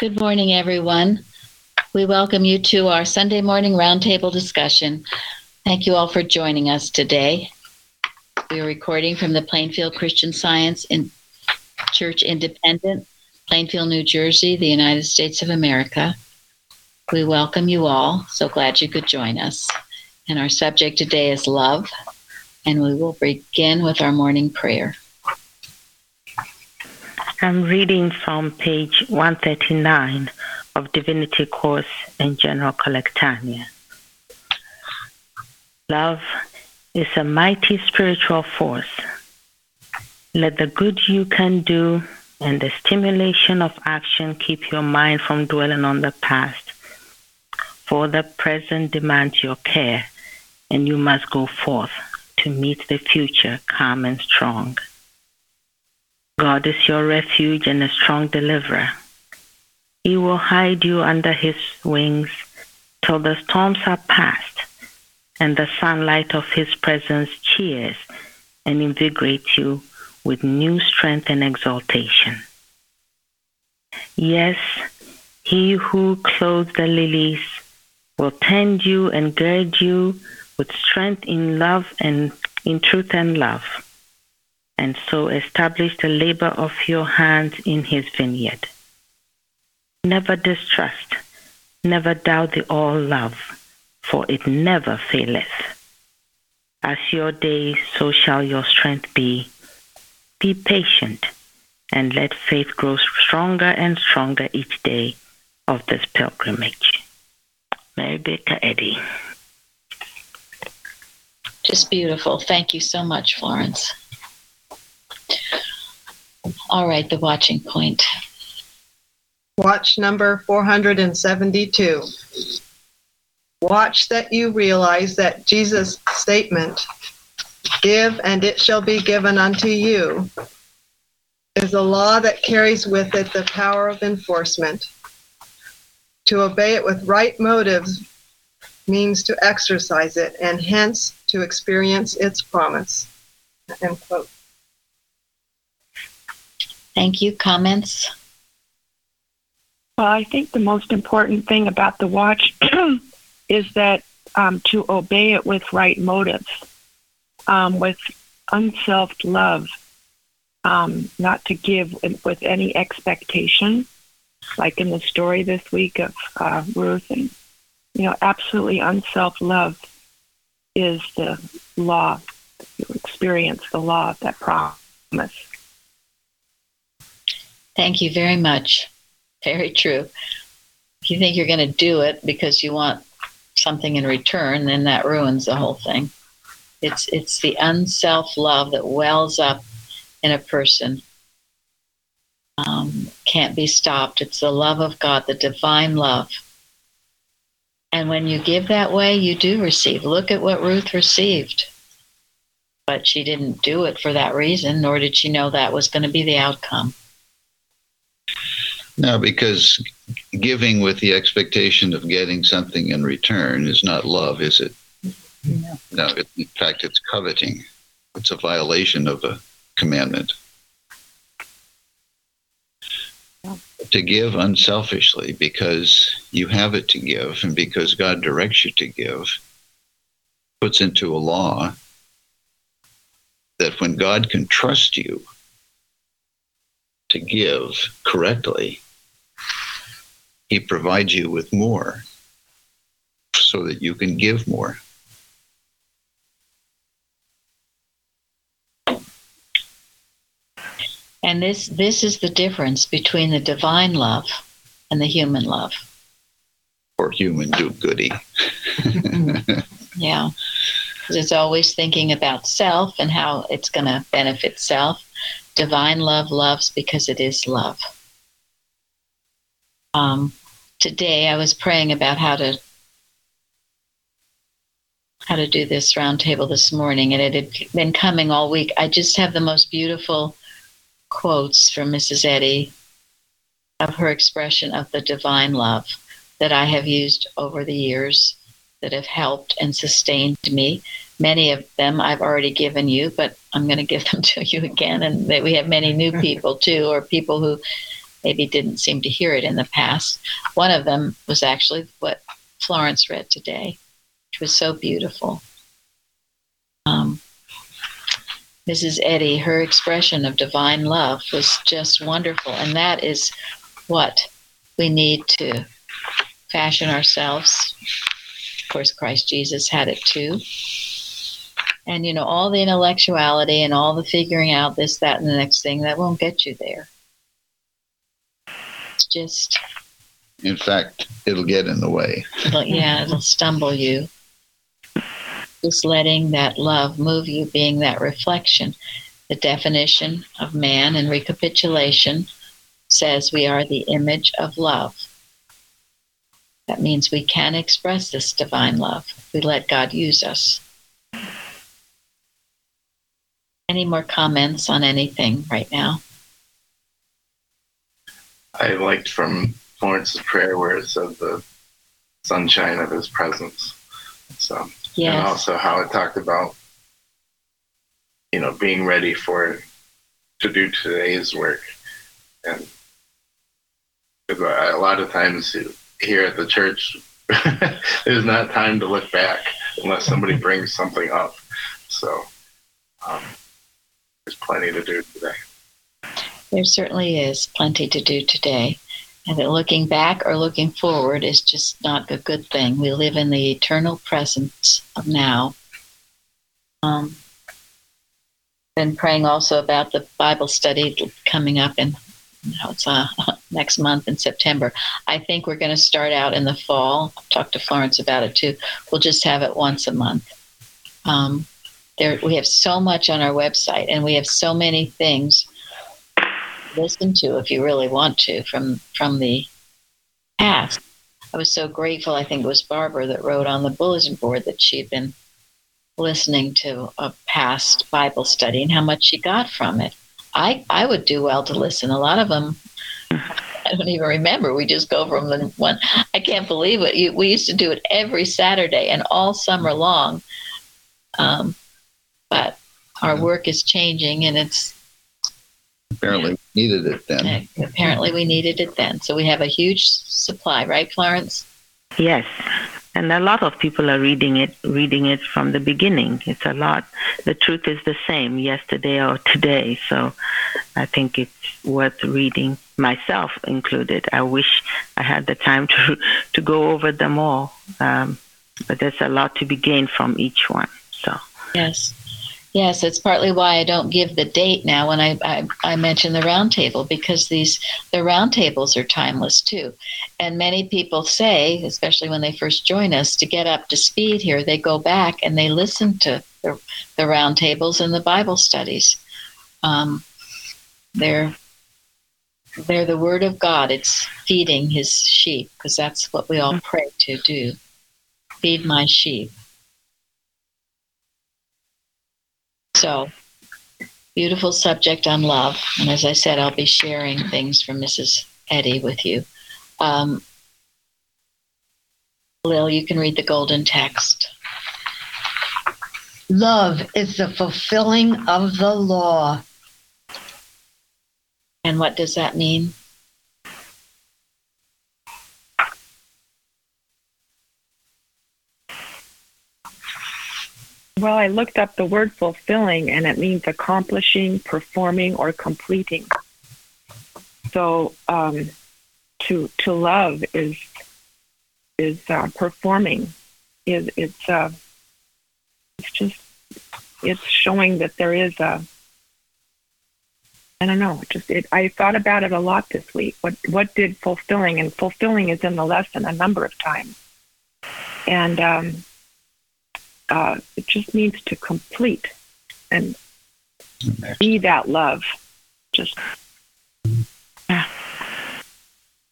Good morning, everyone. We welcome you to our Sunday morning roundtable discussion. Thank you all for joining us today. We are recording from the Plainfield Christian Science in Church Independent, Plainfield, New Jersey, the United States of America. We welcome you all. So glad you could join us. And our subject today is love. And we will begin with our morning prayer. I'm reading from page 139 of Divinity Course and General Collectanea. Love is a mighty spiritual force. Let the good you can do and the stimulation of action keep your mind from dwelling on the past. For the present demands your care, and you must go forth to meet the future calm and strong. God is your refuge and a strong deliverer. He will hide you under his wings till the storms are past and the sunlight of his presence cheers and invigorates you with new strength and exaltation. Yes, he who clothes the lilies will tend you and gird you with strength in love and in truth and love and so establish the labor of your hands in his vineyard. Never distrust, never doubt the all love, for it never faileth. As your days, so shall your strength be. Be patient, and let faith grow stronger and stronger each day of this pilgrimage. Mary Baker Eddy. Just beautiful. Thank you so much, Florence. All right, the watching point. Watch number 472. Watch that you realize that Jesus' statement, Give and it shall be given unto you, is a law that carries with it the power of enforcement. To obey it with right motives means to exercise it and hence to experience its promise. End quote. Thank you. Comments? Well, I think the most important thing about the watch is that um, to obey it with right motives, um, with unselfed love, um, not to give with any expectation, like in the story this week of uh, Ruth, and you know, absolutely unself love is the law. You experience the law of that promise. Thank you very much. Very true. If you think you're going to do it because you want something in return, then that ruins the whole thing. It's it's the unself love that wells up in a person. Um, can't be stopped. It's the love of God, the divine love. And when you give that way, you do receive. Look at what Ruth received. But she didn't do it for that reason, nor did she know that was going to be the outcome. No, because giving with the expectation of getting something in return is not love, is it? No. No, it, in fact, it's coveting. It's a violation of a commandment. To give unselfishly because you have it to give and because God directs you to give puts into a law that when God can trust you to give correctly, he provides you with more so that you can give more. And this this is the difference between the divine love and the human love. Or human do goody. yeah. It's always thinking about self and how it's going to benefit self. Divine love loves because it is love. Um, today I was praying about how to how to do this roundtable this morning, and it had been coming all week. I just have the most beautiful quotes from Mrs. Eddy of her expression of the divine love that I have used over the years that have helped and sustained me. Many of them I've already given you, but I'm going to give them to you again. And that we have many new people too, or people who maybe didn't seem to hear it in the past. One of them was actually what Florence read today, which was so beautiful. Um, Mrs. Eddy, her expression of divine love was just wonderful. And that is what we need to fashion ourselves. Of course, Christ Jesus had it too. And, you know, all the intellectuality and all the figuring out this, that, and the next thing, that won't get you there. Just. In fact, it'll get in the way. It'll, yeah, it'll stumble you just letting that love move you, being that reflection. The definition of man in recapitulation says we are the image of love. That means we can express this divine love. We let God use us. Any more comments on anything right now? I liked from Florence's prayer where it said the sunshine of his presence. So Yes. and also how it talked about you know being ready for to do today's work and a lot of times here at the church there's not time to look back unless somebody brings something up so um, there's plenty to do today there certainly is plenty to do today and that looking back or looking forward is just not a good thing. We live in the eternal presence of now. Um, been praying also about the Bible study coming up in it's uh, next month in September. I think we're going to start out in the fall. I've talked to Florence about it too. We'll just have it once a month. Um, there, we have so much on our website, and we have so many things listen to if you really want to from from the past. I was so grateful. I think it was Barbara that wrote on the bulletin board that she'd been listening to a past Bible study and how much she got from it. I I would do well to listen. A lot of them I don't even remember. We just go from the one. I can't believe it. We used to do it every Saturday and all summer long. Um, but our work is changing, and it's Apparently, we needed it then. Apparently, we needed it then. So we have a huge supply, right, Florence? Yes, and a lot of people are reading it, reading it from the beginning. It's a lot. The truth is the same yesterday or today. So I think it's worth reading, myself included. I wish I had the time to to go over them all, um, but there's a lot to be gained from each one. So yes. Yes, it's partly why I don't give the date now when I, I, I mention the roundtable because these the roundtables are timeless too, and many people say, especially when they first join us, to get up to speed here, they go back and they listen to the, the roundtables and the Bible studies. Um, they're they're the Word of God. It's feeding His sheep because that's what we all pray to do. Feed my sheep. So, beautiful subject on love. And as I said, I'll be sharing things from Mrs. Eddy with you. Um, Lil, you can read the golden text. Love is the fulfilling of the law. And what does that mean? Well, I looked up the word fulfilling and it means accomplishing, performing, or completing. So um, to to love is is uh, performing. Is it's uh, it's just it's showing that there is a I don't know. Just it, I thought about it a lot this week. What what did fulfilling and fulfilling is in the lesson a number of times, and um, uh, it just means to complete and be that love. Just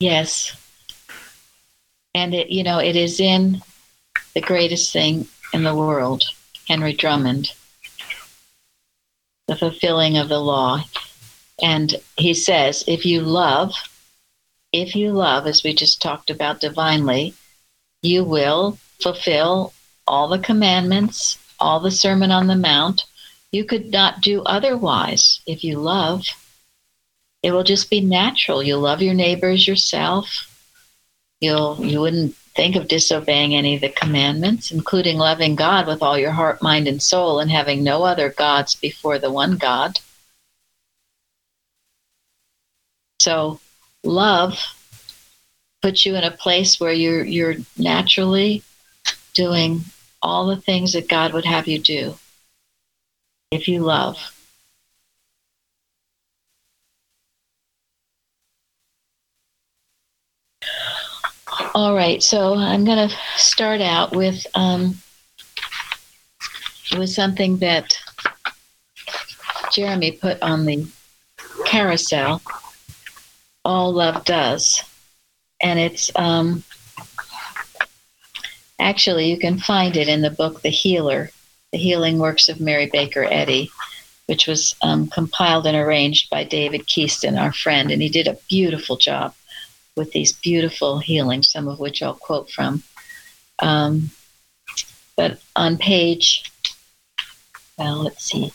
Yes. And it, you know, it is in the greatest thing in the world, Henry Drummond, the fulfilling of the law. And he says, if you love, if you love, as we just talked about divinely, you will fulfill all the commandments, all the Sermon on the Mount. You could not do otherwise if you love. it will just be natural. You'll love your neighbors yourself. You'll you wouldn't think of disobeying any of the commandments, including loving God with all your heart, mind, and soul, and having no other gods before the one God. So, love puts you in a place where you're you're naturally doing all the things that God would have you do if you love. All right, so I'm going to start out with um, with something that Jeremy put on the carousel. All love does, and it's um, actually you can find it in the book The Healer, The Healing Works of Mary Baker Eddy, which was um, compiled and arranged by David Keyston, our friend, and he did a beautiful job with these beautiful healings, some of which I'll quote from. Um, but on page, well, let's see,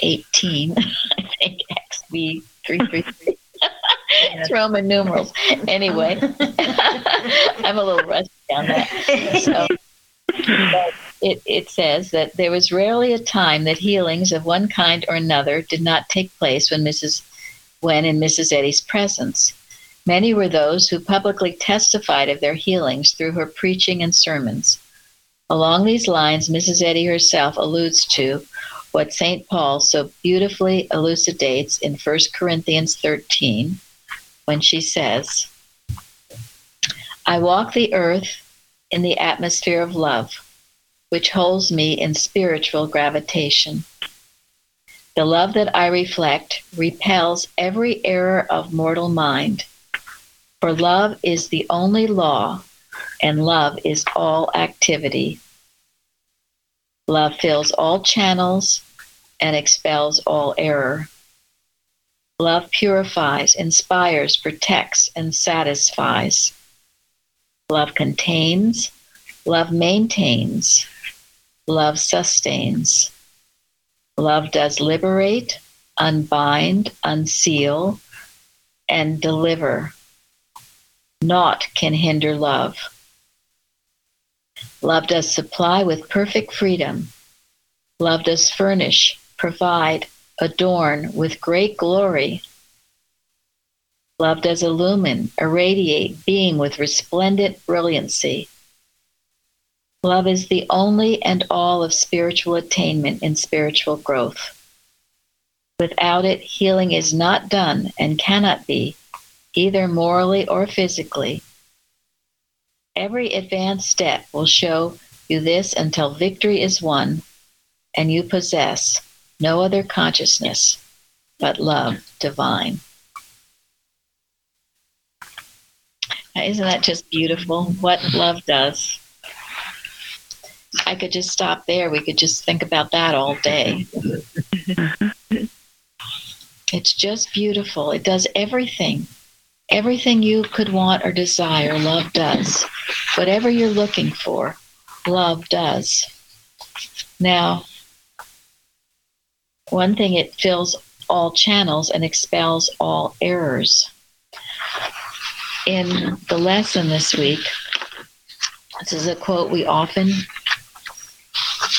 18, I think XB333. it's Roman numerals. Anyway, I'm a little rusty on that. So, it, it says that there was rarely a time that healings of one kind or another did not take place when Mrs when in Mrs. Eddy's presence. Many were those who publicly testified of their healings through her preaching and sermons. Along these lines, Mrs. Eddy herself alludes to what St. Paul so beautifully elucidates in 1 Corinthians 13 when she says, I walk the earth in the atmosphere of love, which holds me in spiritual gravitation. The love that I reflect repels every error of mortal mind. For love is the only law, and love is all activity. Love fills all channels and expels all error. Love purifies, inspires, protects, and satisfies. Love contains, love maintains, love sustains. Love does liberate, unbind, unseal, and deliver. Naught can hinder love. Love does supply with perfect freedom. Love does furnish, provide, adorn with great glory. Love does illumine, irradiate, beam with resplendent brilliancy. Love is the only and all of spiritual attainment and spiritual growth. Without it, healing is not done and cannot be, either morally or physically. Every advanced step will show you this until victory is won and you possess no other consciousness but love divine. Isn't that just beautiful? What love does. I could just stop there. We could just think about that all day. it's just beautiful. It does everything. Everything you could want or desire, love does. Whatever you're looking for, love does. Now, one thing, it fills all channels and expels all errors. In the lesson this week, this is a quote we often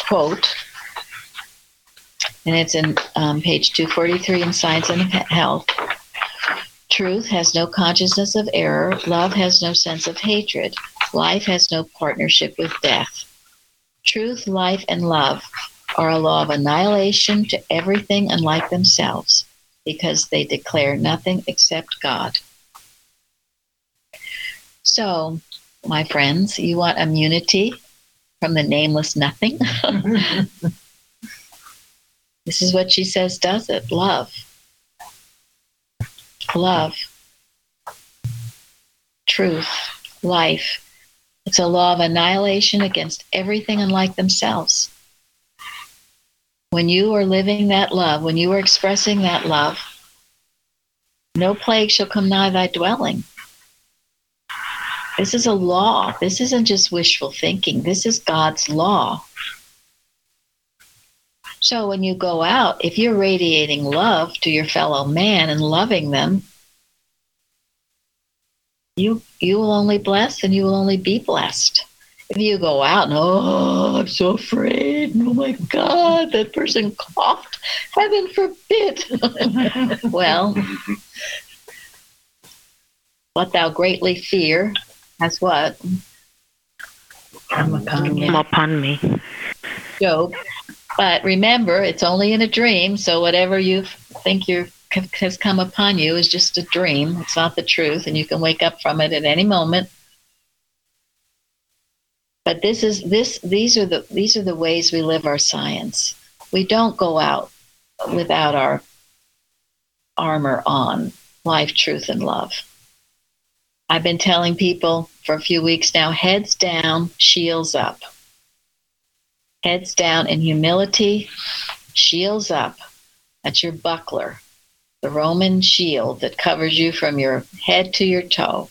quote, and it's in um, page 243 in Science and Health. Truth has no consciousness of error. Love has no sense of hatred. Life has no partnership with death. Truth, life, and love are a law of annihilation to everything unlike themselves because they declare nothing except God. So, my friends, you want immunity from the nameless nothing? this is what she says does it love. Love. Truth. Life. It's a law of annihilation against everything unlike themselves when you are living that love, when you are expressing that love, no plague shall come nigh thy dwelling. This is a law. This isn't just wishful thinking. This is God's law. So when you go out, if you're radiating love to your fellow man and loving them, you you will only bless and you will only be blessed. If you go out and oh, I'm so afraid. Oh my God, that person coughed. Heaven forbid. well, what thou greatly fear has what? Come upon you. Come upon me. Job. But remember, it's only in a dream. So whatever you think you has come upon you is just a dream. It's not the truth, and you can wake up from it at any moment. But this is this. These are the these are the ways we live our science. We don't go out without our armor on. Life, truth, and love. I've been telling people for a few weeks now heads down, shields up. Heads down in humility, shields up. That's your buckler, the Roman shield that covers you from your head to your toe.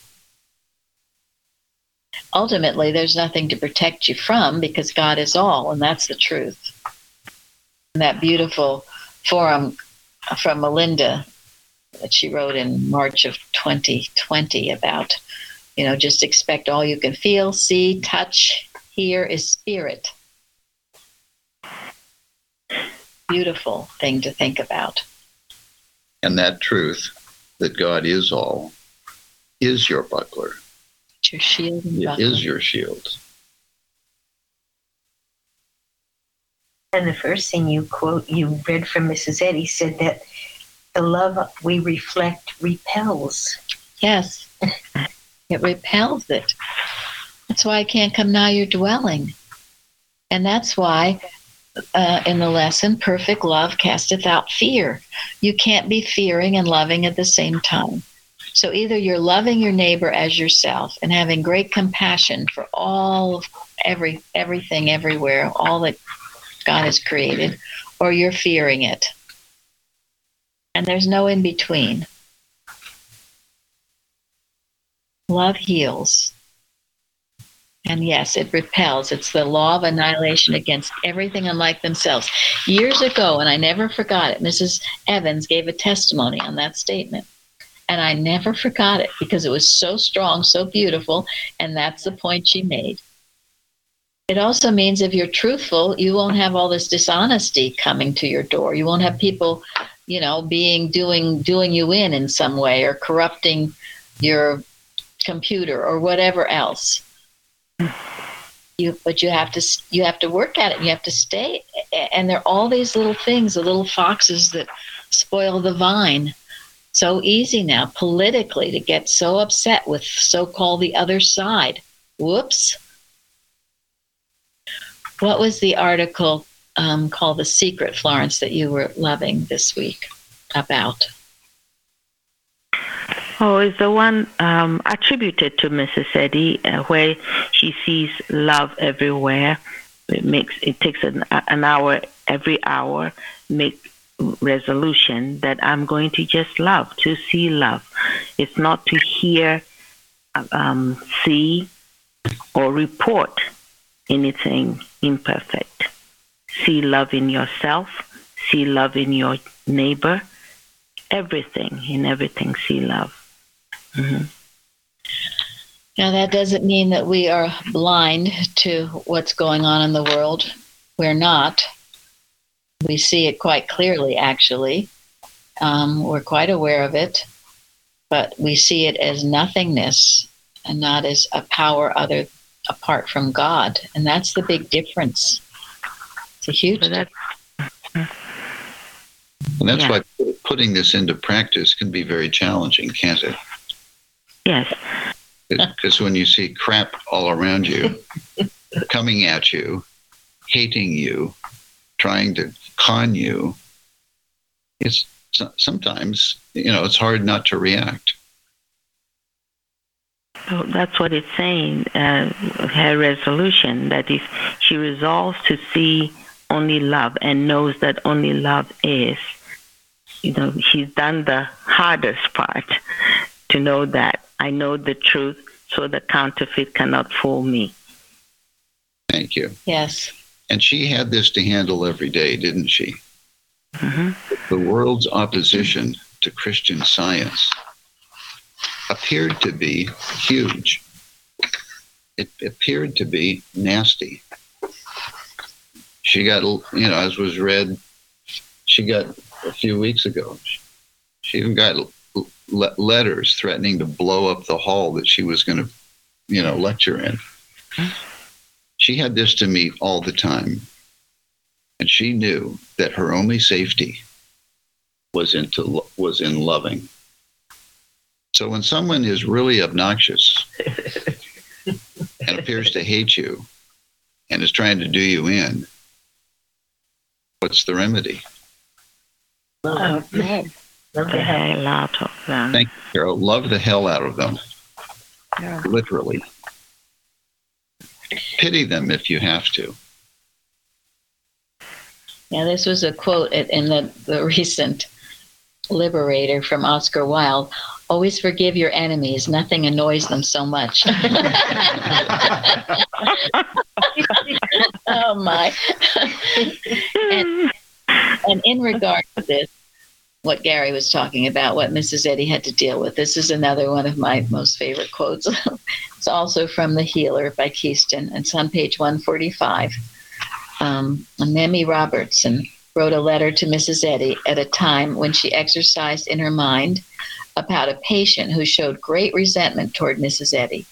Ultimately, there's nothing to protect you from because God is all, and that's the truth. And that beautiful forum from Melinda that she wrote in March of 2020 about, you know, just expect all you can feel, see, touch, hear is spirit. Beautiful thing to think about. And that truth that God is all is your buckler. It's your shield and It buckler. is your shield. And the first thing you quote, you read from Mrs. Eddy said that the love we reflect repels. Yes. It repels it. That's why I can't come nigh your dwelling. And that's why uh, in the lesson, perfect love casteth out fear. You can't be fearing and loving at the same time. So either you're loving your neighbor as yourself and having great compassion for all every everything everywhere, all that God has created, or you're fearing it. And there's no in between. Love heals. And yes, it repels. It's the law of annihilation against everything unlike themselves. Years ago, and I never forgot it, Mrs. Evans gave a testimony on that statement. And I never forgot it because it was so strong, so beautiful, and that's the point she made. It also means if you're truthful, you won't have all this dishonesty coming to your door. You won't have people, you know, being doing doing you in in some way or corrupting your computer or whatever else you but you have to you have to work at it you have to stay and there are all these little things the little foxes that spoil the vine so easy now politically to get so upset with so-called the other side whoops what was the article um, called the secret florence that you were loving this week about Oh, it's the one um, attributed to Mrs. Eddy, uh, where she sees love everywhere. It makes it takes an, an hour every hour. Make resolution that I'm going to just love, to see love. It's not to hear, um, see, or report anything imperfect. See love in yourself. See love in your neighbor. Everything in everything. See love. Mm-hmm. Now, that doesn't mean that we are blind to what's going on in the world. We're not. We see it quite clearly, actually. Um, we're quite aware of it, but we see it as nothingness and not as a power other apart from God. And that's the big difference. It's a huge So that, And that's Yeah. why putting this into practice can be very challenging, can't it? yes, Because when you see crap all around you, coming at you, hating you, trying to con you, it's sometimes, you know, it's hard not to react. So that's what it's saying. Uh, her resolution that if she resolves to see only love and knows that only love is, you know, she's done the hardest part to know that I know the truth, so the counterfeit cannot fool me. Thank you. Yes. And she had this to handle every day, didn't she? hmm The world's opposition to Christian science appeared to be huge. It appeared to be nasty. She got, you know, as was read, she got a few weeks ago, she even got le- letters threatening to blow up the hall that she was going to, you know, lecture in. She had this to me all the time. And she knew that her only safety was into was in loving. So when someone is really obnoxious and appears to hate you and is trying to do you in, what's the remedy? Oh, Love. Love. Love The hell out of them. Thank you, Carol. Love the hell out of them. Yeah. Literally. Pity them if you have to. Yeah, this was a quote in in the, the recent Liberator from Oscar Wilde. Always forgive your enemies. Nothing annoys them so much. oh my. and, and in regard to this, what Gary was talking about, what Mrs. Eddy had to deal with, this is another one of my most favorite quotes. it's also from The Healer by Keyston. It's on page 145. Um, Mamie Robertson wrote a letter to Mrs. Eddy at a time when she exercised in her mind about a patient who showed great resentment toward Mrs. Eddy.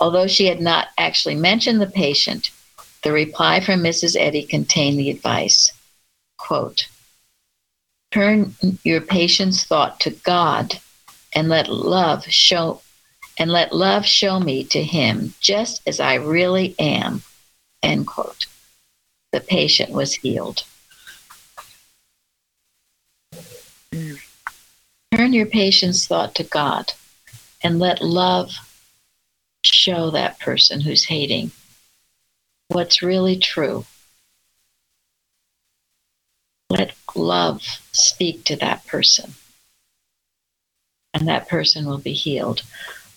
Although she had not actually mentioned the patient, the reply from Mrs. Eddy contained the advice quote, Turn your patient's thought to God and let love show and let love show me to him just as I really am. End quote. The patient was healed. Turn your patient's thought to God and let love show that person who's hating what's really true. Let love speak to that person, and that person will be healed.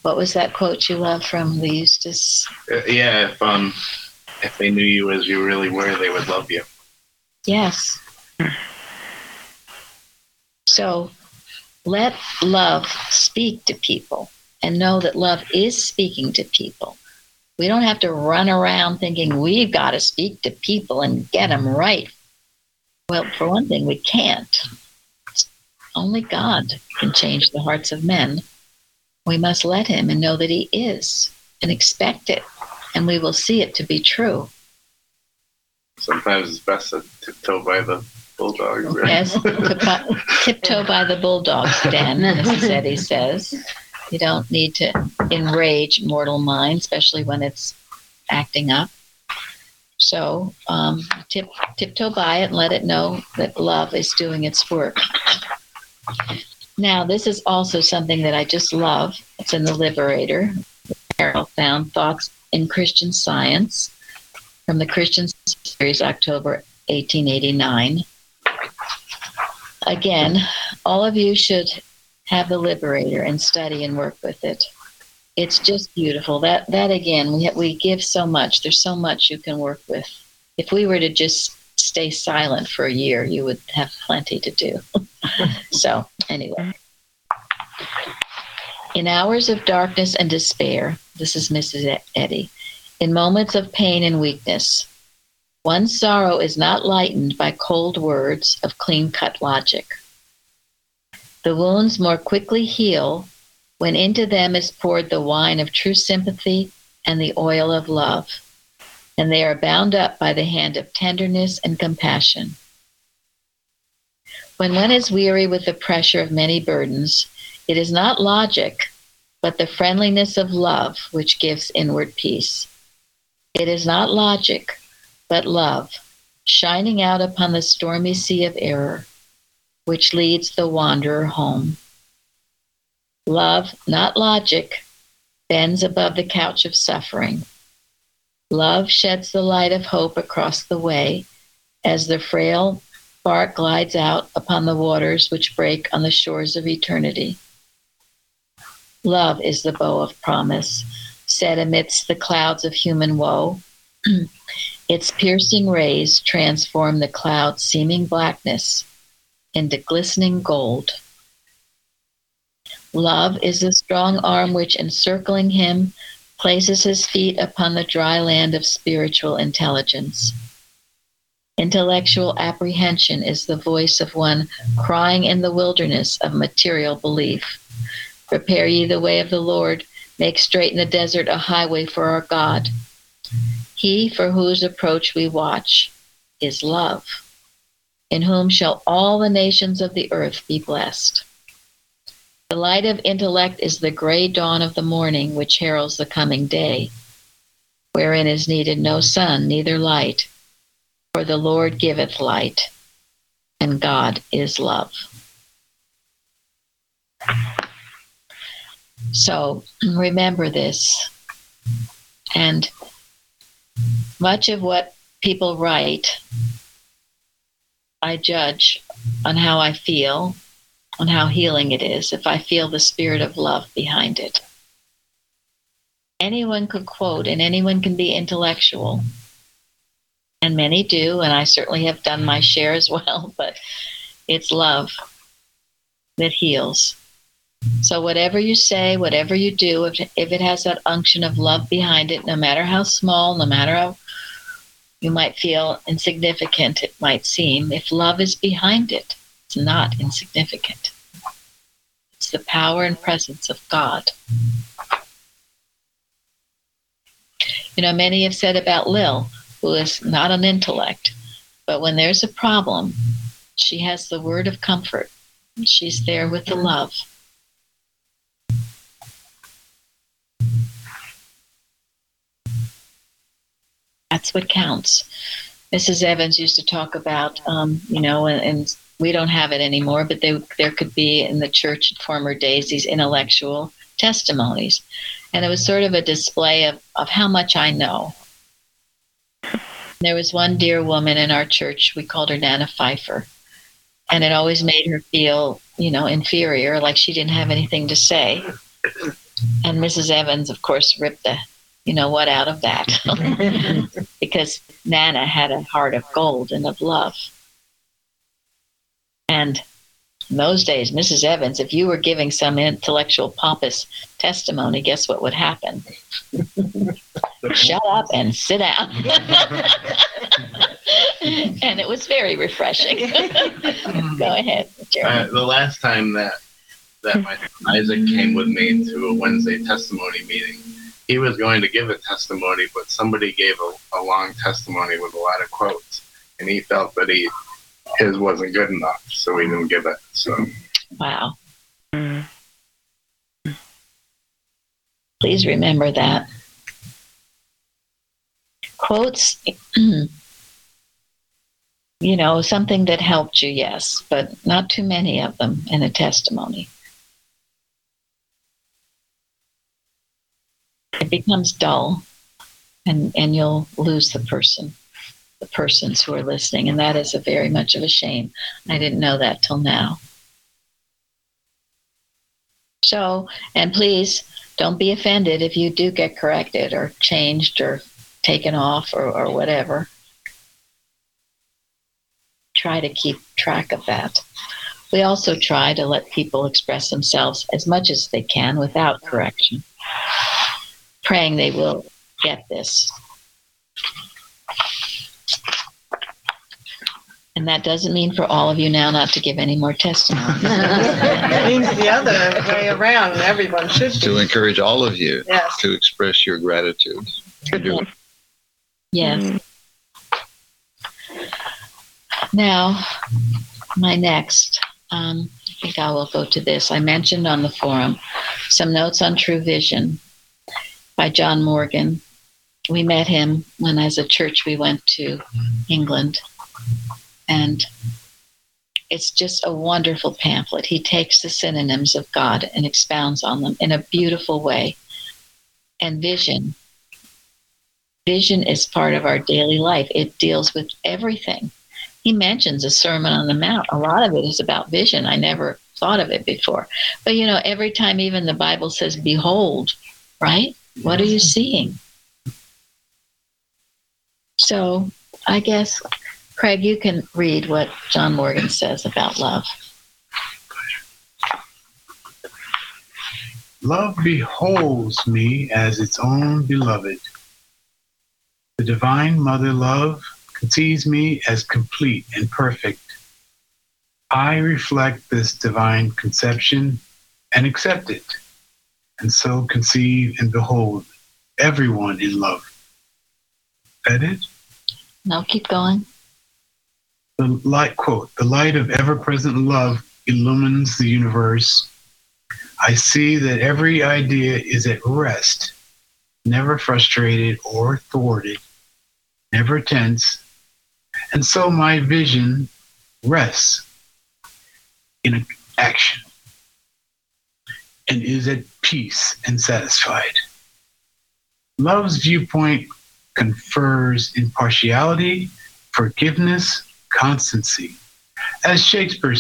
What was that quote you love from the Eustace? Uh, yeah, if um, if they knew you as you really were, they would love you. Yes. So let love speak to people and know that love is speaking to people. We don't have to run around thinking we've got to speak to people and get them right. Well, for one thing, we can't. Only God can change the hearts of men. We must let Him and know that He is and expect it, and we will see it to be true. Sometimes it's best to tiptoe by the bulldogs. right? Yes, tiptoe by the bulldogs, Dan, Mrs. Eddy says. You don't need to enrage mortal mind, especially when it's acting up. So um, tip, tiptoe by it and let it know that love is doing its work. Now, this is also something that I just love. It's in the Liberator. Carol found Thoughts in Christian Science from the Christian Series, October 1889 again, all of you should have the Liberator and study and work with it. It's just beautiful. That that again, we we give so much. There's so much you can work with. If we were to just stay silent for a year, you would have plenty to do. so anyway, in hours of darkness and despair, this is Mrs. Eddy. In moments of pain and weakness, one's sorrow is not lightened by cold words of clean cut logic. The wounds more quickly heal when into them is poured the wine of true sympathy and the oil of love, and they are bound up by the hand of tenderness and compassion. When one is weary with the pressure of many burdens, it is not logic, but the friendliness of love which gives inward peace. It is not logic, but love, shining out upon the stormy sea of error, which leads the wanderer home. Love, not logic, bends above the couch of suffering. Love sheds the light of hope across the way as the frail bark glides out upon the waters which break on the shores of eternity. Love is the bow of promise, set amidst the clouds of human woe. Its piercing rays transform the cloud's seeming blackness into glistening gold. Love is the strong arm which, encircling him, places his feet upon the dry land of spiritual intelligence. Intellectual apprehension is the voice of one crying in the wilderness of material belief. Prepare ye the way of the Lord, make straight in the desert a highway for our God. He for whose approach we watch is love, in whom shall all the nations of the earth be blessed. The light of intellect is the gray dawn of the morning which heralds the coming day, wherein is needed no sun, neither light, for the Lord giveth light, and God is love. So remember this. And much of what people write, I judge on how I feel on how healing it is if I feel the spirit of love behind it. Anyone could quote and anyone can be intellectual. And many do, and I certainly have done my share as well, but it's love that heals. So, whatever you say, whatever you do, if, if it has that unction of love behind it, no matter how small, no matter how you might feel insignificant, it might seem, if love is behind it, it's not insignificant. It's the power and presence of God. You know, many have said about Lil, who is not an intellect, but when there's a problem, she has the word of comfort. She's there with the love. That's what counts. Mrs. Evans used to talk about, um, you know, and we don't have it anymore, but they, there could be in the church in former days these intellectual testimonies. And it was sort of a display of, of how much I know. There was one dear woman in our church, we called her Nana Pfeiffer. And it always made her feel, you know, inferior, like she didn't have anything to say. And Mrs. Evans, of course, ripped the, you know, what out of that. because Nana had a heart of gold and of love. And in those days, Mrs. Evans, if you were giving some intellectual pompous testimony, guess what would happen? Shut up and sit down. and it was very refreshing. Go ahead, uh, the last time that that my Isaac came with me to a Wednesday testimony meeting, he was going to give a testimony, but somebody gave a, a long testimony with a lot of quotes, and he felt that he his wasn't good enough, so we didn't give it. So wow. Mm. Please remember that. Quotes, you know, something that helped you, yes, but not too many of them in a testimony. It becomes dull and, and you'll lose the person the persons who are listening, and that is a very much of a shame. I didn't know that till now. So, and please don't be offended if you do get corrected or changed or taken off or, or whatever. Try to keep track of that. We also try to let people express themselves as much as they can without correction, praying they will get this And that doesn't mean for all of you now not to give any more testimony. it means the other way around. And everyone should be. To encourage all of you yes. to express your gratitude. Yes. Now, my next, um, I think I will go to this. I mentioned on the forum some notes on True Vision by John Morgan. We met him when, as a church, we went to England and it's just a wonderful pamphlet. He takes the synonyms of God and expounds on them in a beautiful way. And vision. Vision is part of our daily life, it deals with everything. He mentions a Sermon on the Mount. A lot of it is about vision. I never thought of it before. But you know, every time even the Bible says, Behold, right? What are you seeing? So I guess, Craig, you can read what John Morgan says about love. Love beholds me as its own beloved. The divine mother love conceives me as complete and perfect. I reflect this divine conception and accept it, and so conceive and behold everyone in love. That it? No, keep going. The light quote, the light of ever-present love illumines the universe. I see that every idea is at rest, never frustrated or thwarted, never tense, and so my vision rests in action and is at peace and satisfied. Love's viewpoint confers impartiality, forgiveness, constancy. As Shakespeare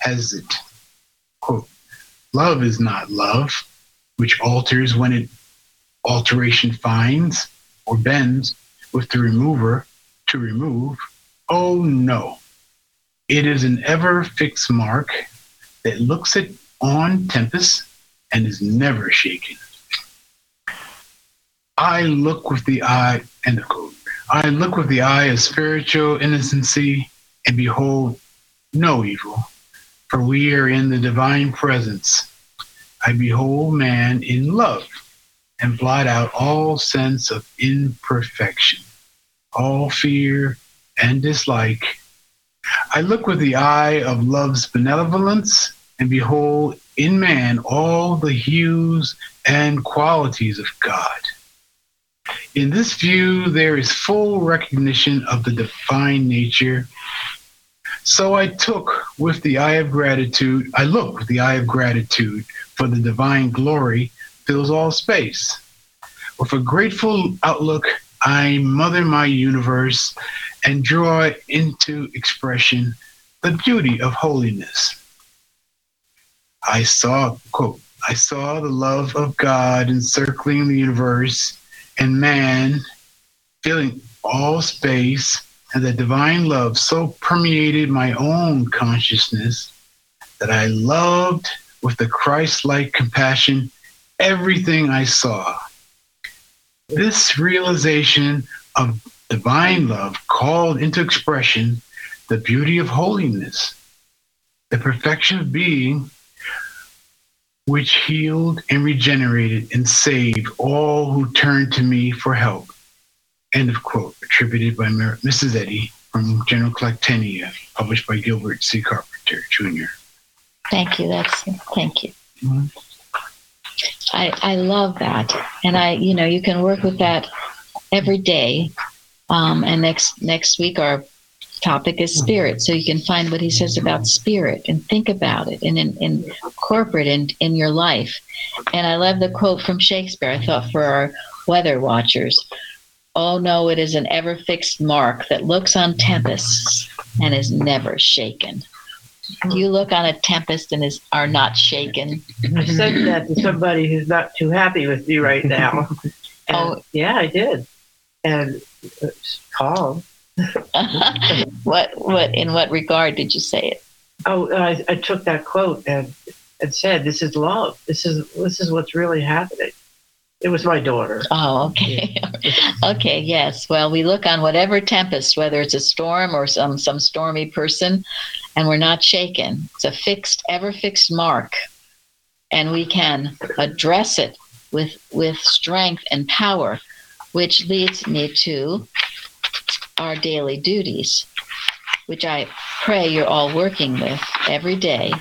has it, quote, love is not love, which alters when it alteration finds or bends with the remover to remove. Oh no. It is an ever fixed mark that looks it on tempest and is never shaken. I look with the eye, end of quote. I look with the eye of spiritual innocency and behold no evil, for we are in the divine presence. I behold man in love and blot out all sense of imperfection, all fear and dislike. I look with the eye of love's benevolence and behold in man all the hues and qualities of God. In this view, there is full recognition of the divine nature. So I took with the eye of gratitude, I look with the eye of gratitude, for the divine glory fills all space. With a grateful outlook, I mother my universe and draw into expression the beauty of holiness. I saw, quote, I saw the love of God encircling the universe and man filling all space, and the divine love so permeated my own consciousness that I loved with the Christ like compassion everything I saw. This realization of divine love called into expression the beauty of holiness, the perfection of being, which healed and regenerated and saved all who turned to me for help. End of quote, attributed by Mrs. Eddy from General Collectanea, published by Gilbert C. Carpenter Jr. Thank you. That's thank you. Mm-hmm. I I love that, and I you know you can work with that every day. Um, and next next week our topic is spirit. So you can find what he says about spirit and think about it and, and, and incorporate in, in your life. And I love the quote from Shakespeare, I thought, for our weather watchers. Oh no, it is an ever fixed mark that looks on tempests and is never shaken. You look on a tempest and is are not shaken. I said that to somebody who's not too happy with you right now. Oh. And oh yeah, I did. And uh, it's calm what what in what regard did you say it? Oh, I, I took that quote and and said, "This is love. This is this is what's really happening." It was my daughter. Oh, okay. okay, yes. Well, we look on whatever tempest, whether it's a storm or some some stormy person, and we're not shaken. It's a fixed, ever fixed mark. And we can address it with with strength and power, which leads me to our daily duties, which I pray you're all working with every day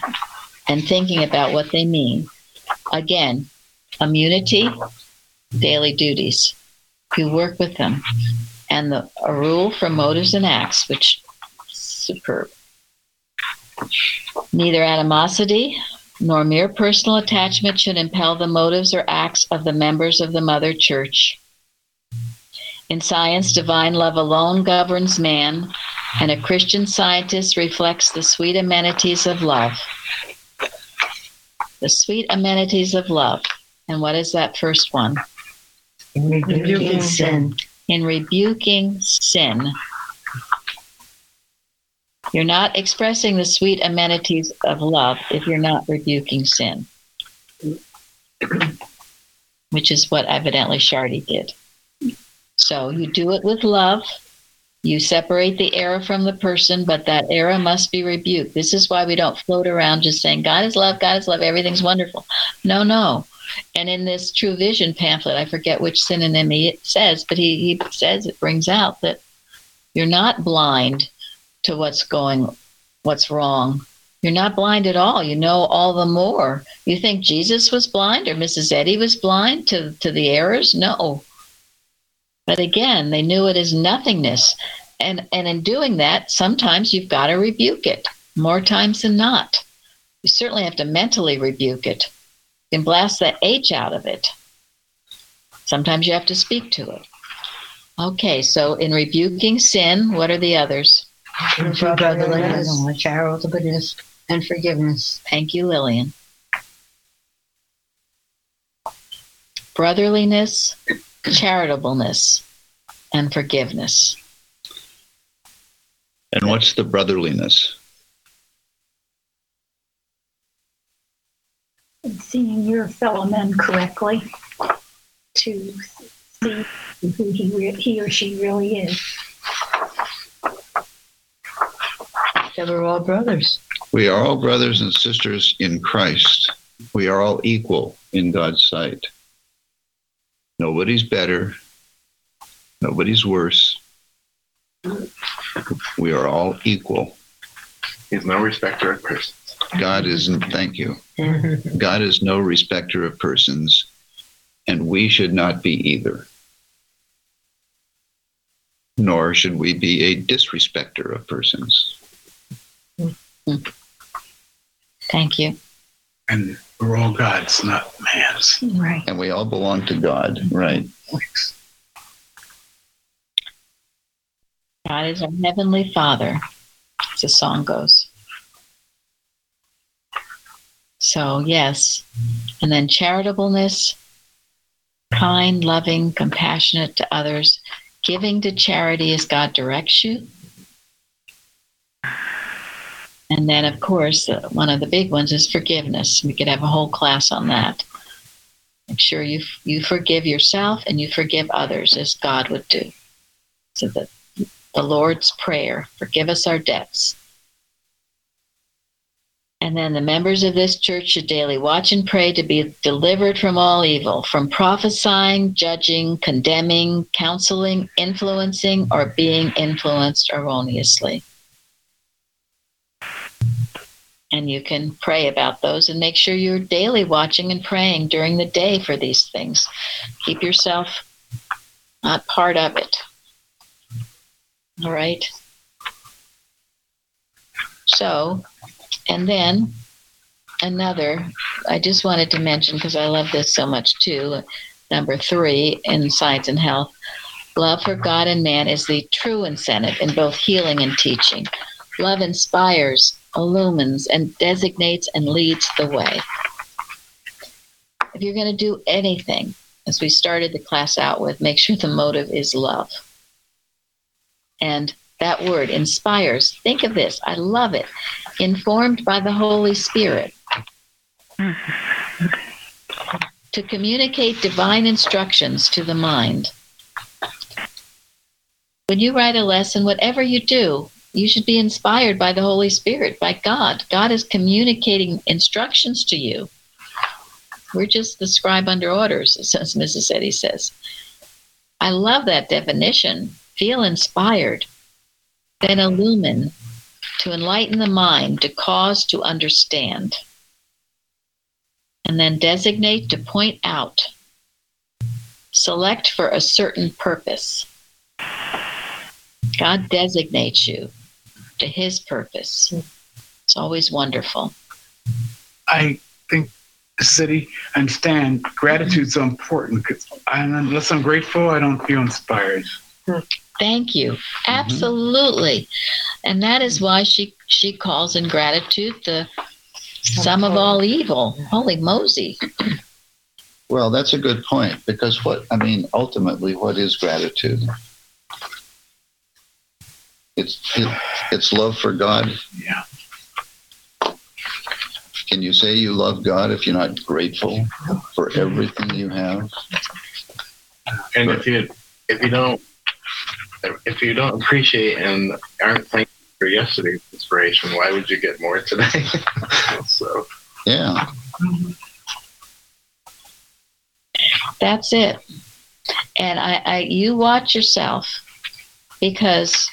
and thinking about what they mean. Again, immunity, daily duties. You work with them. And the, a rule for motives and acts, which superb. Neither animosity nor mere personal attachment should impel the motives or acts of the members of the Mother Church. In science, divine love alone governs man, and a Christian scientist reflects the sweet amenities of love. The sweet amenities of love. And what is that first one? In rebuking sin. in rebuking sin. You're not expressing the sweet amenities of love if you're not rebuking sin, which is what evidently Shardy did. So you do it with love. You separate the error from the person, but that error must be rebuked. This is why we don't float around just saying, God is love, God is love, everything's wonderful. No, no. And in this True Vision pamphlet, I forget which synonym he says, but he, he says it brings out that you're not blind to what's going, what's wrong. You're not blind at all. You know all the more. You think Jesus was blind or Mrs. Eddy was blind to, to the errors? No. But again, they knew it as nothingness. And, and in doing that, sometimes you've got to rebuke it more times than not. You certainly have to mentally rebuke it You can blast the H out of it. Sometimes you have to speak to it. Okay, so in rebuking sin, what are the others? Brotherliness, charitableness, and forgiveness. Thank you, Lillian. Brotherliness, charitableness, and forgiveness. And what's the brotherliness? seeing your fellow men correctly to see who he, re- he or she really is. That we're all brothers. We are all brothers and sisters in Christ. We are all equal in God's sight. Nobody's better. Nobody's worse. We are all equal. He's no respecter of persons. God isn't, thank you. God is no respecter of persons, and we should not be either. Nor should we be a disrespecter of persons. Thank you. And we're all God's, not man's. Right. And we all belong to God, right? God is our heavenly Father, as the song goes. So, yes. And then charitableness, kind, loving, compassionate to others, giving to charity as God directs you. And then, of course, uh, one of the big ones is forgiveness. We could have a whole class on that. Make sure you you forgive yourself and you forgive others as God would do. So the the Lord's prayer, forgive us our debts. And then the members of this church should daily watch and pray to be delivered from all evil, from prophesying, judging, condemning, counseling, influencing, or being influenced erroneously. And you can pray about those and make sure you're daily watching and praying during the day for these things. Keep yourself not part of it. All right. So, and then another, I just wanted to mention because I love this so much too. Number three in Science and Health love for God and man is the true incentive in both healing and teaching. Love inspires, illumines, and designates and leads the way. If you're going to do anything, as we started the class out with, make sure the motive is love. And that word inspires. Think of this. I love it. Informed by the Holy Spirit to communicate divine instructions to the mind. When you write a lesson, whatever you do, you should be inspired by the Holy Spirit, by God. God is communicating instructions to you. We're just the scribe under orders, as Mrs. Eddy says. I love that definition. Feel inspired then illumine, to enlighten the mind, to cause to understand. And then designate to point out. Select for a certain purpose. God designates you to his purpose. It's always wonderful. I think the city understand gratitude's so important because unless I'm grateful, I don't feel inspired. Thank you. Mm-hmm. Absolutely. And that is why she she calls ingratitude the sum of all evil. Holy Mosey. Well, that's a good point because what I mean, ultimately, what is gratitude? It's it's love for God. Yeah. Can you say you love God if you're not grateful for everything you have? And if you if you don't if you don't appreciate and aren't thankful for yesterday's inspiration, why would you get more today? so Yeah. That's it. And I, I, you watch yourself because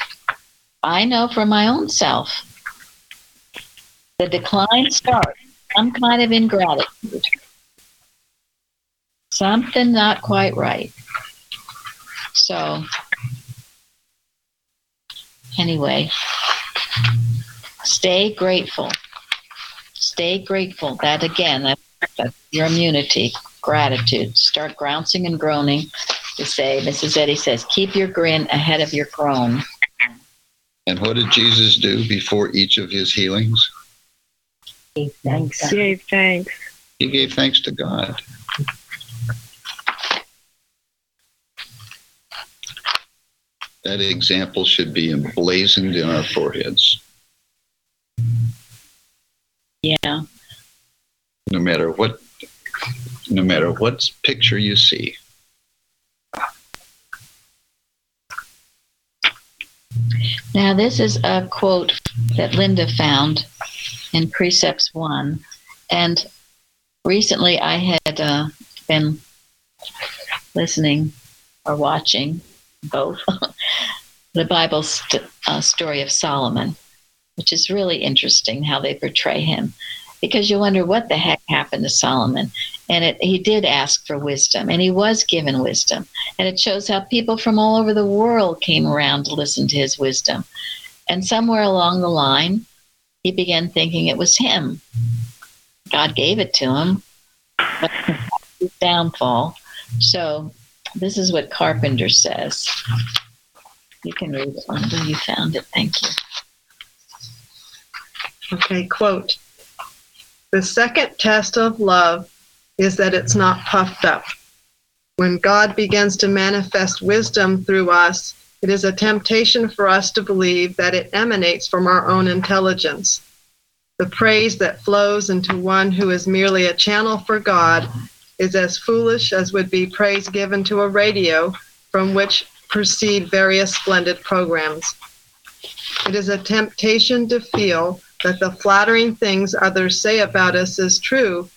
I know for my own self, the decline starts some kind of ingratitude, something not quite right. So, anyway, stay grateful. Stay grateful. That again, that, that's your immunity gratitude. Start grouncing and groaning to say, Mrs. Eddy says, keep your grin ahead of your groan. And what did Jesus do before each of his healings? Gave thanks. Gave thanks. He gave thanks to God. That example should be emblazoned in our foreheads, Yeah. no matter what no matter what picture you see. Now, this is a quote that Linda found in Precepts 1. And recently I had uh, been listening or watching both the Bible st- uh, story of Solomon, which is really interesting how they portray him. Because you wonder what the heck happened to Solomon. And it, he did ask for wisdom, and he was given wisdom. And it shows how people from all over the world came around to listen to his wisdom. And somewhere along the line, he began thinking it was him. God gave it to him, but his downfall. So this is what Carpenter says. You can read it. You found it. Thank you. Okay, quote The second test of love is that it's not puffed up. When God begins to manifest wisdom through us, it is a temptation for us to believe that it emanates from our own intelligence. The praise that flows into one who is merely a channel for God is as foolish as would be praise given to a radio from which proceed various splendid programs. It is a temptation to feel that the flattering things others say about us is true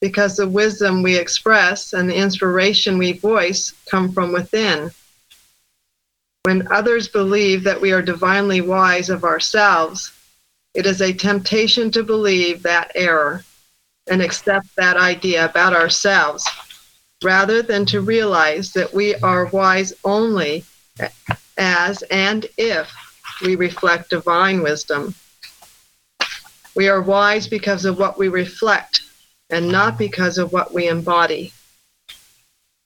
because the wisdom we express and the inspiration we voice come from within. When others believe that we are divinely wise of ourselves, it is a temptation to believe that error and accept that idea about ourselves rather than to realize that we are wise only as and if we reflect divine wisdom. We are wise because of what we reflect and not because of what we embody.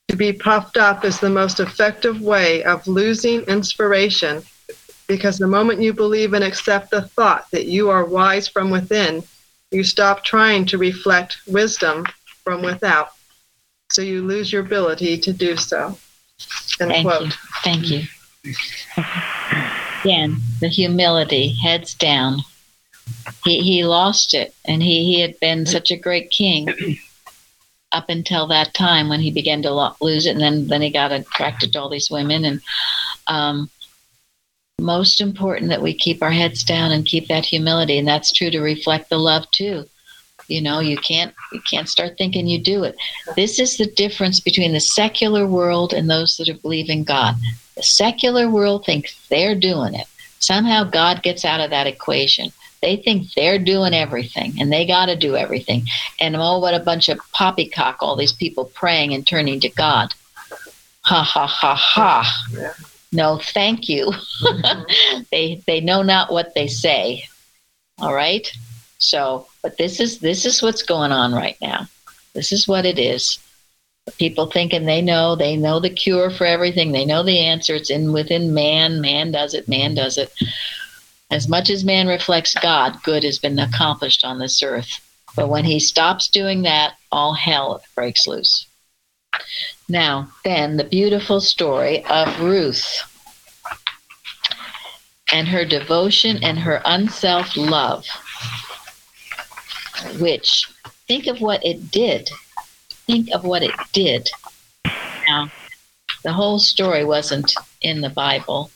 To be puffed up is the most effective way of losing inspiration because the moment you believe and accept the thought that you are wise from within, you stop trying to reflect wisdom from without. So you lose your ability to do so. End Thank quote. you. Thank you. Again, the humility, heads down. He, he lost it, and he, he had been such a great king up until that time when he began to lo- lose it, and then, then he got attracted to all these women. And um, most important that we keep our heads down and keep that humility, and that's true to reflect the love too. You know, you can't you can't start thinking you do it. This is the difference between the secular world and those that believe in God. The secular world thinks they're doing it. Somehow God gets out of that equation. They think they're doing mm-hmm. everything and they got to do everything. And oh, what a bunch of poppycock, all these people praying and turning to God. Ha ha ha ha. No, thank you. Mm-hmm. they they know not what they say. All right? So, but this is this is what's going on right now. This is what it is. People thinking they know, they know the cure for everything. They know the answer. It's in within man. Man does it. Man does it. As much as man reflects God, good has been accomplished on this earth. But when he stops doing that, all hell breaks loose. Now, then, the beautiful story of Ruth and her devotion and her unself love, which think of what it did. Think of what it did. Now, the whole story wasn't in the Bible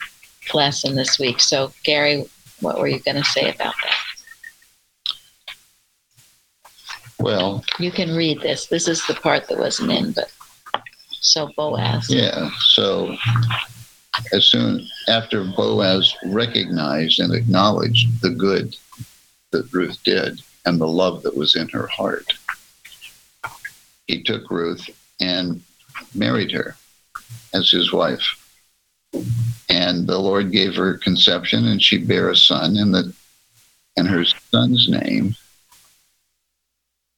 lesson this week. So, Gary, what were you going to say about that? Well, You can read this. This is the part that wasn't in, but so Boaz. yeah. So as soon after Boaz recognized and acknowledged the good that Ruth did and the love that was in her heart, he took Ruth and married her as his wife. And the Lord gave her conception, and she bare a son, and the and her son's name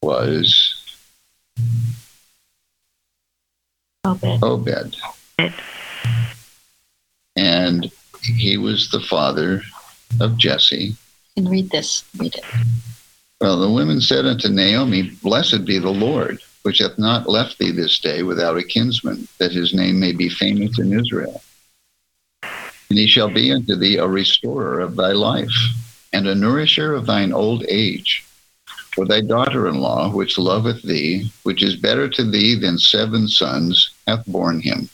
was Obed. Obed. And he was the father of Jesse. Can read this. Read it. Well, the women said unto Naomi, Blessed be the Lord, which hath not left thee this day without a kinsman, that his name may be famous in Israel. And he shall be unto thee a restorer of thy life, and a nourisher of thine old age. For thy daughter in law, which loveth thee, which is better to thee than seven sons, hath borne him.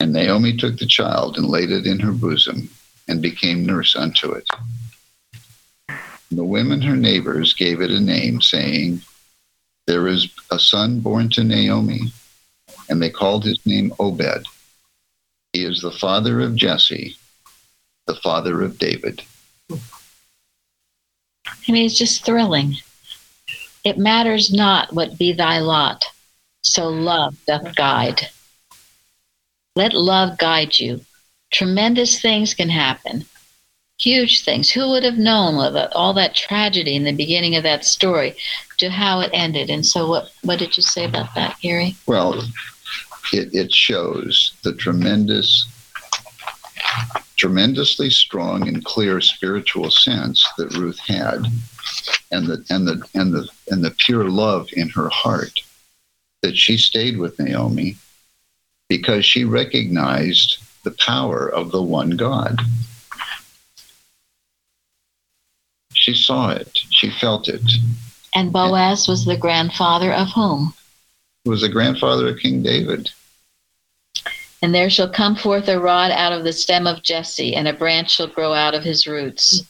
And Naomi took the child and laid it in her bosom, and became nurse unto it. And the women, her neighbors, gave it a name, saying, There is a son born to Naomi. And they called his name Obed. He is the father of Jesse, the father of David. I mean, it's just thrilling. It matters not what be thy lot, so love doth guide. Let love guide you. Tremendous things can happen, huge things. Who would have known all that tragedy in the beginning of that story to how it ended? And so, what, what did you say about that, Gary? Well, it, it shows the tremendous, tremendously strong and clear spiritual sense that Ruth had, and the and the and the and the pure love in her heart that she stayed with Naomi because she recognized the power of the one God. She saw it, she felt it. And Boaz was the grandfather of whom? It was the grandfather of King David. And there shall come forth a rod out of the stem of Jesse, and a branch shall grow out of his roots.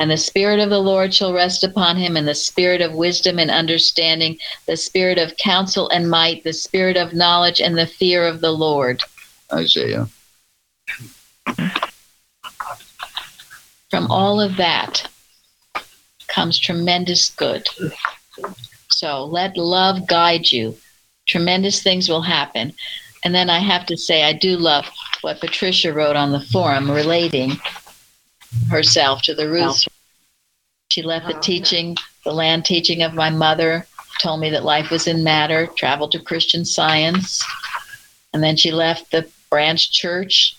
And the Spirit of the Lord shall rest upon him, and the Spirit of wisdom and understanding, the Spirit of counsel and might, the Spirit of knowledge and the fear of the Lord. Isaiah. From all of that comes tremendous good. So let love guide you. Tremendous things will happen. And then I have to say, I do love what Patricia wrote on the forum relating herself to the roots. She left the oh, teaching, the land teaching of my mother, told me that life was in matter, traveled to Christian science. And then she left the branch church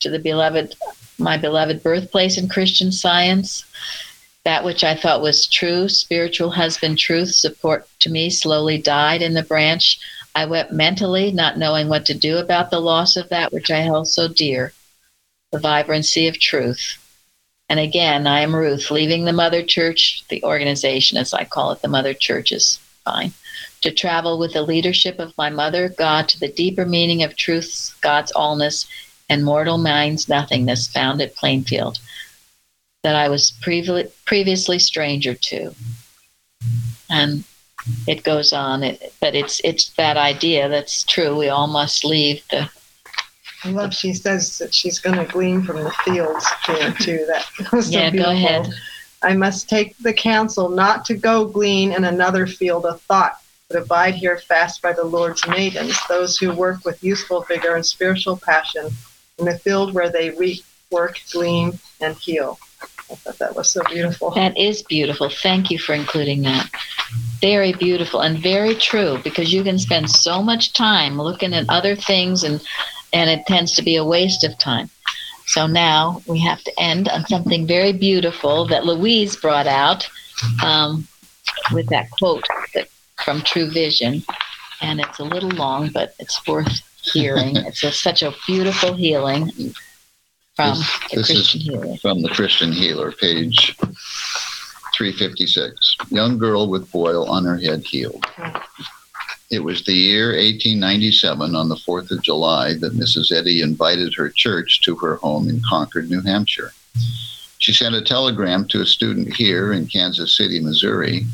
to the beloved, my beloved birthplace in Christian science. That which I thought was true, spiritual husband truth, support to me, slowly died in the branch. I wept mentally, not knowing what to do about the loss of that which I held so dear, the vibrancy of truth. And again, I am Ruth, leaving the Mother Church, the organization, as I call it, the Mother Church is fine, to travel with the leadership of my Mother, God, to the deeper meaning of truth's God's allness and mortal mind's nothingness found at Plainfield that I was previ- previously stranger to. And it goes on, it, but it's it's that idea that's true. We all must leave the. I love she says that she's going to glean from the fields here too. That was so yeah, beautiful. go ahead. I must take the counsel not to go glean in another field of thought, but abide here fast by the Lord's maidens, those who work with youthful vigor and spiritual passion in the field where they reap, work, glean, and heal. Thought that was so beautiful. That is beautiful. Thank you for including that. Very beautiful and very true because you can spend so much time looking at other things and and it tends to be a waste of time. So now we have to end on something very beautiful that Louise brought out um, with that quote that, from True Vision. and it's a little long, but it's worth hearing. it's a, such a beautiful healing from This- the this is- Christian healer. from the Christian Healer, page 356. Young girl with boil on her head healed. It was the year 1897 on the 4th of July that Mrs. Eddy invited her church to her home in Concord, New Hampshire. She sent a telegram to a student here in Kansas City, Missouri,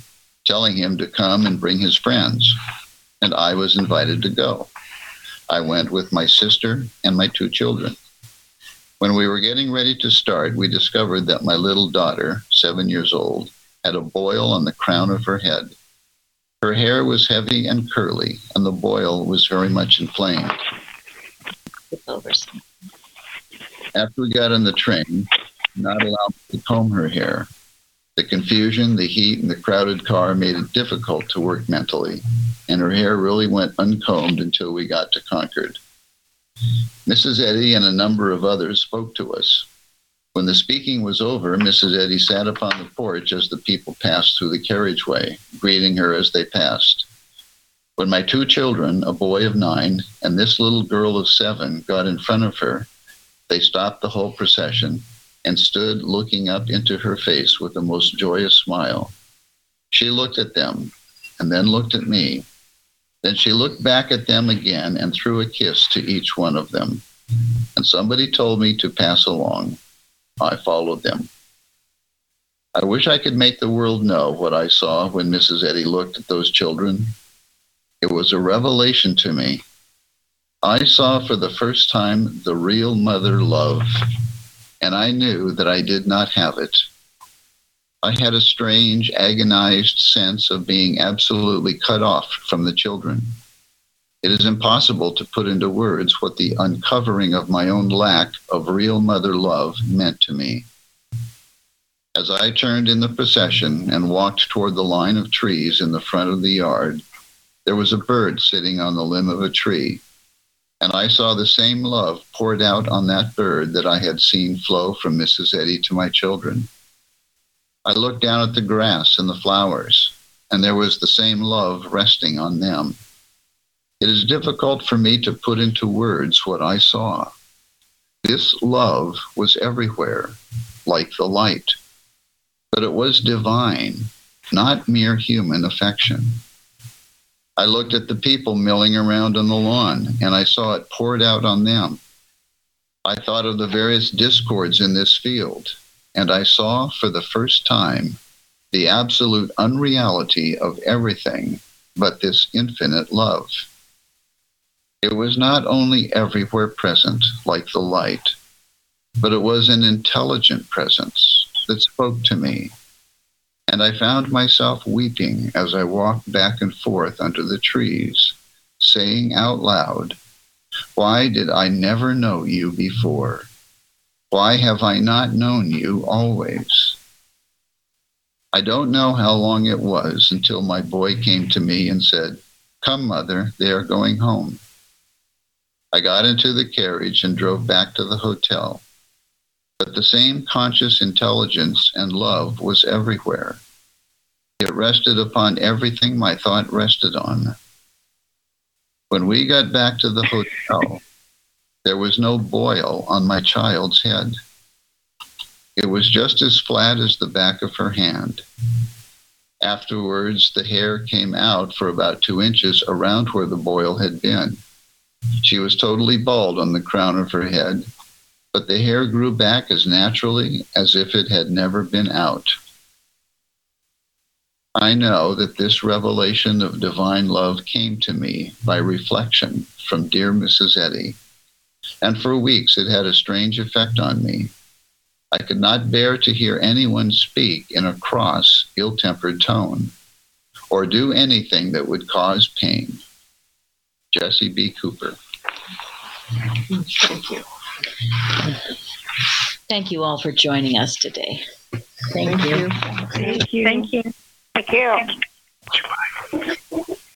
telling him to come and bring his friends, and I was invited to go. I went with my sister and my two children. When we were getting ready to start, we discovered that my little daughter, seven years old, had a boil on the crown of her head. Her hair was heavy and curly, and the boil was very much inflamed. After we got on the train, not allowed to comb her hair. The confusion, the heat, and the crowded car made it difficult to work mentally, and her hair really went uncombed until we got to Concord. Mrs. Eddy and a number of others spoke to us. When the speaking was over, Mrs. Eddy sat upon the porch as the people passed through the carriageway, greeting her as they passed. When my two children, a boy of nine and this little girl of seven, got in front of her, they stopped the whole procession and stood looking up into her face with a most joyous smile. She looked at them and then looked at me. Then she looked back at them again and threw a kiss to each one of them. And somebody told me to pass along. I followed them. I wish I could make the world know what I saw when Mrs. Eddy looked at those children. It was a revelation to me. I saw for the first time the real mother love, and I knew that I did not have it. I had a strange, agonized sense of being absolutely cut off from the children. It is impossible to put into words what the uncovering of my own lack of real mother love meant to me. As I turned in the procession and walked toward the line of trees in the front of the yard, there was a bird sitting on the limb of a tree, and I saw the same love poured out on that bird that I had seen flow from Mrs. Eddy to my children. I looked down at the grass and the flowers, and there was the same love resting on them. It is difficult for me to put into words what I saw. This love was everywhere, like the light, but it was divine, not mere human affection. I looked at the people milling around on the lawn, and I saw it poured out on them. I thought of the various discords in this field, and I saw for the first time the absolute unreality of everything but this infinite love. It was not only everywhere present, like the light, but it was an intelligent presence that spoke to me. And I found myself weeping as I walked back and forth under the trees, saying out loud, Why did I never know you before? Why have I not known you always? I don't know how long it was until my boy came to me and said, Come, mother, they are going home. I got into the carriage and drove back to the hotel. But the same conscious intelligence and love was everywhere. It rested upon everything my thought rested on. When we got back to the hotel, there was no boil on my child's head. It was just as flat as the back of her hand. Afterwards, the hair came out for about two inches around where the boil had been. She was totally bald on the crown of her head, but the hair grew back as naturally as if it had never been out. I know that this revelation of divine love came to me by reflection from dear Mrs. Eddy, and for weeks it had a strange effect on me. I could not bear to hear anyone speak in a cross, ill tempered tone, or do anything that would cause pain. Jesse B. Cooper. Thank you. Thank you all for joining us today. Thank you. Thank you. Thank you. Thank you.